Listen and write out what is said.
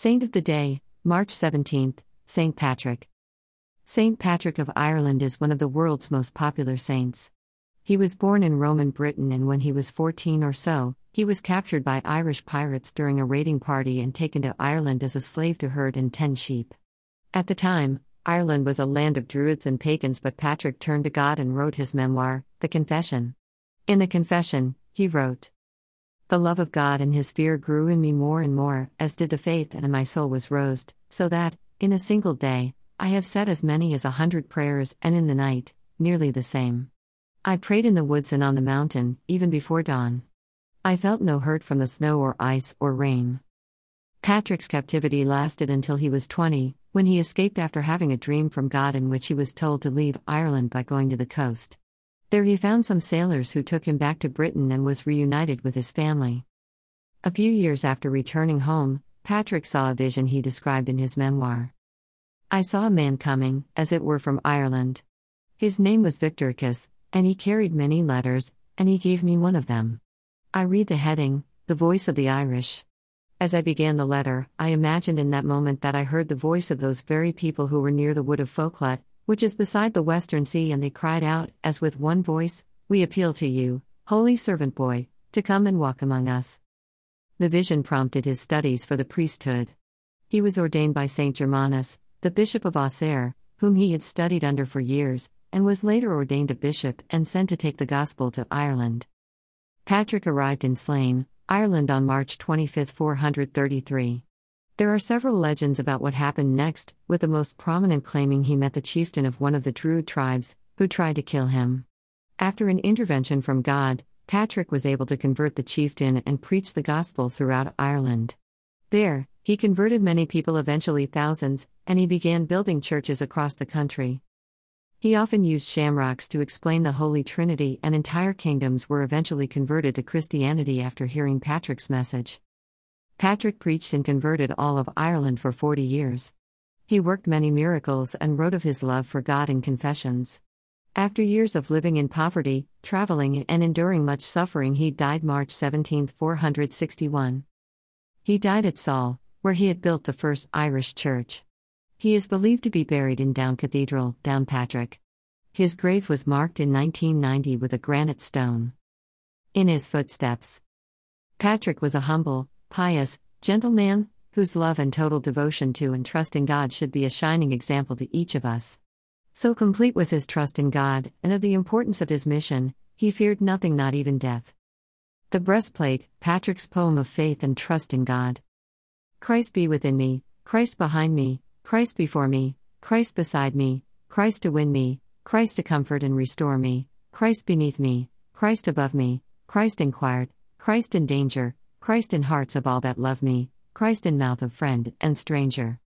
Saint of the Day, March 17th, St. Patrick. St. Patrick of Ireland is one of the world's most popular saints. He was born in Roman Britain, and when he was 14 or so, he was captured by Irish pirates during a raiding party and taken to Ireland as a slave to herd and tend sheep. At the time, Ireland was a land of druids and pagans, but Patrick turned to God and wrote his memoir, The Confession. In the Confession, he wrote, The love of God and his fear grew in me more and more, as did the faith, and my soul was roused, so that, in a single day, I have said as many as a hundred prayers, and in the night, nearly the same. I prayed in the woods and on the mountain, even before dawn. I felt no hurt from the snow or ice or rain. Patrick's captivity lasted until he was 20, when he escaped after having a dream from God in which he was told to leave Ireland by going to the coast. There he found some sailors who took him back to Britain and was reunited with his family. A few years after returning home, Patrick saw a vision he described in his memoir. I saw a man coming, as it were from Ireland. His name was Victoricus, and he carried many letters, and he gave me one of them. I read the heading, The Voice of the Irish. As I began the letter, I imagined in that moment that I heard the voice of those very people who were near the wood of Foclut, which is beside the western sea, and they cried out, as with one voice, We appeal to you, holy servant boy, to come and walk among us. The vision prompted his studies for the priesthood. He was ordained by Saint Germanus, the bishop of Auxerre, whom he had studied under for years, and was later ordained a bishop and sent to take the gospel to Ireland. Patrick arrived in Slane, Ireland on March 25, 433. There are several legends about what happened next, with the most prominent claiming he met the chieftain of one of the Druid tribes, who tried to kill him. After an intervention from God, Patrick was able to convert the chieftain and preach the gospel throughout Ireland. There, he converted many people, eventually thousands, and he began building churches across the country. He often used shamrocks to explain the Holy Trinity, and entire kingdoms were eventually converted to Christianity after hearing Patrick's message. Patrick preached and converted all of Ireland for 40 years. He worked many miracles and wrote of his love for God in confessions. After years of living in poverty, traveling, and enduring much suffering, he died March 17, 461. He died at Saul, where he had built the first Irish church. He is believed to be buried in Down Cathedral, Downpatrick. His grave was marked in 1990 with a granite stone. In his footsteps. Patrick was a humble, pious, gentle man, whose love and total devotion to and trust in God should be a shining example to each of us. So complete was his trust in God and of the importance of his mission, he feared nothing, not even death. The Breastplate, Patrick's poem of faith and trust in God. Christ be within me, Christ behind me, Christ before me, Christ beside me, Christ to win me, Christ to comfort and restore me, Christ beneath me, Christ above me, Christ inquired, Christ in danger, Christ in hearts of all that love me, Christ in mouth of friend and stranger.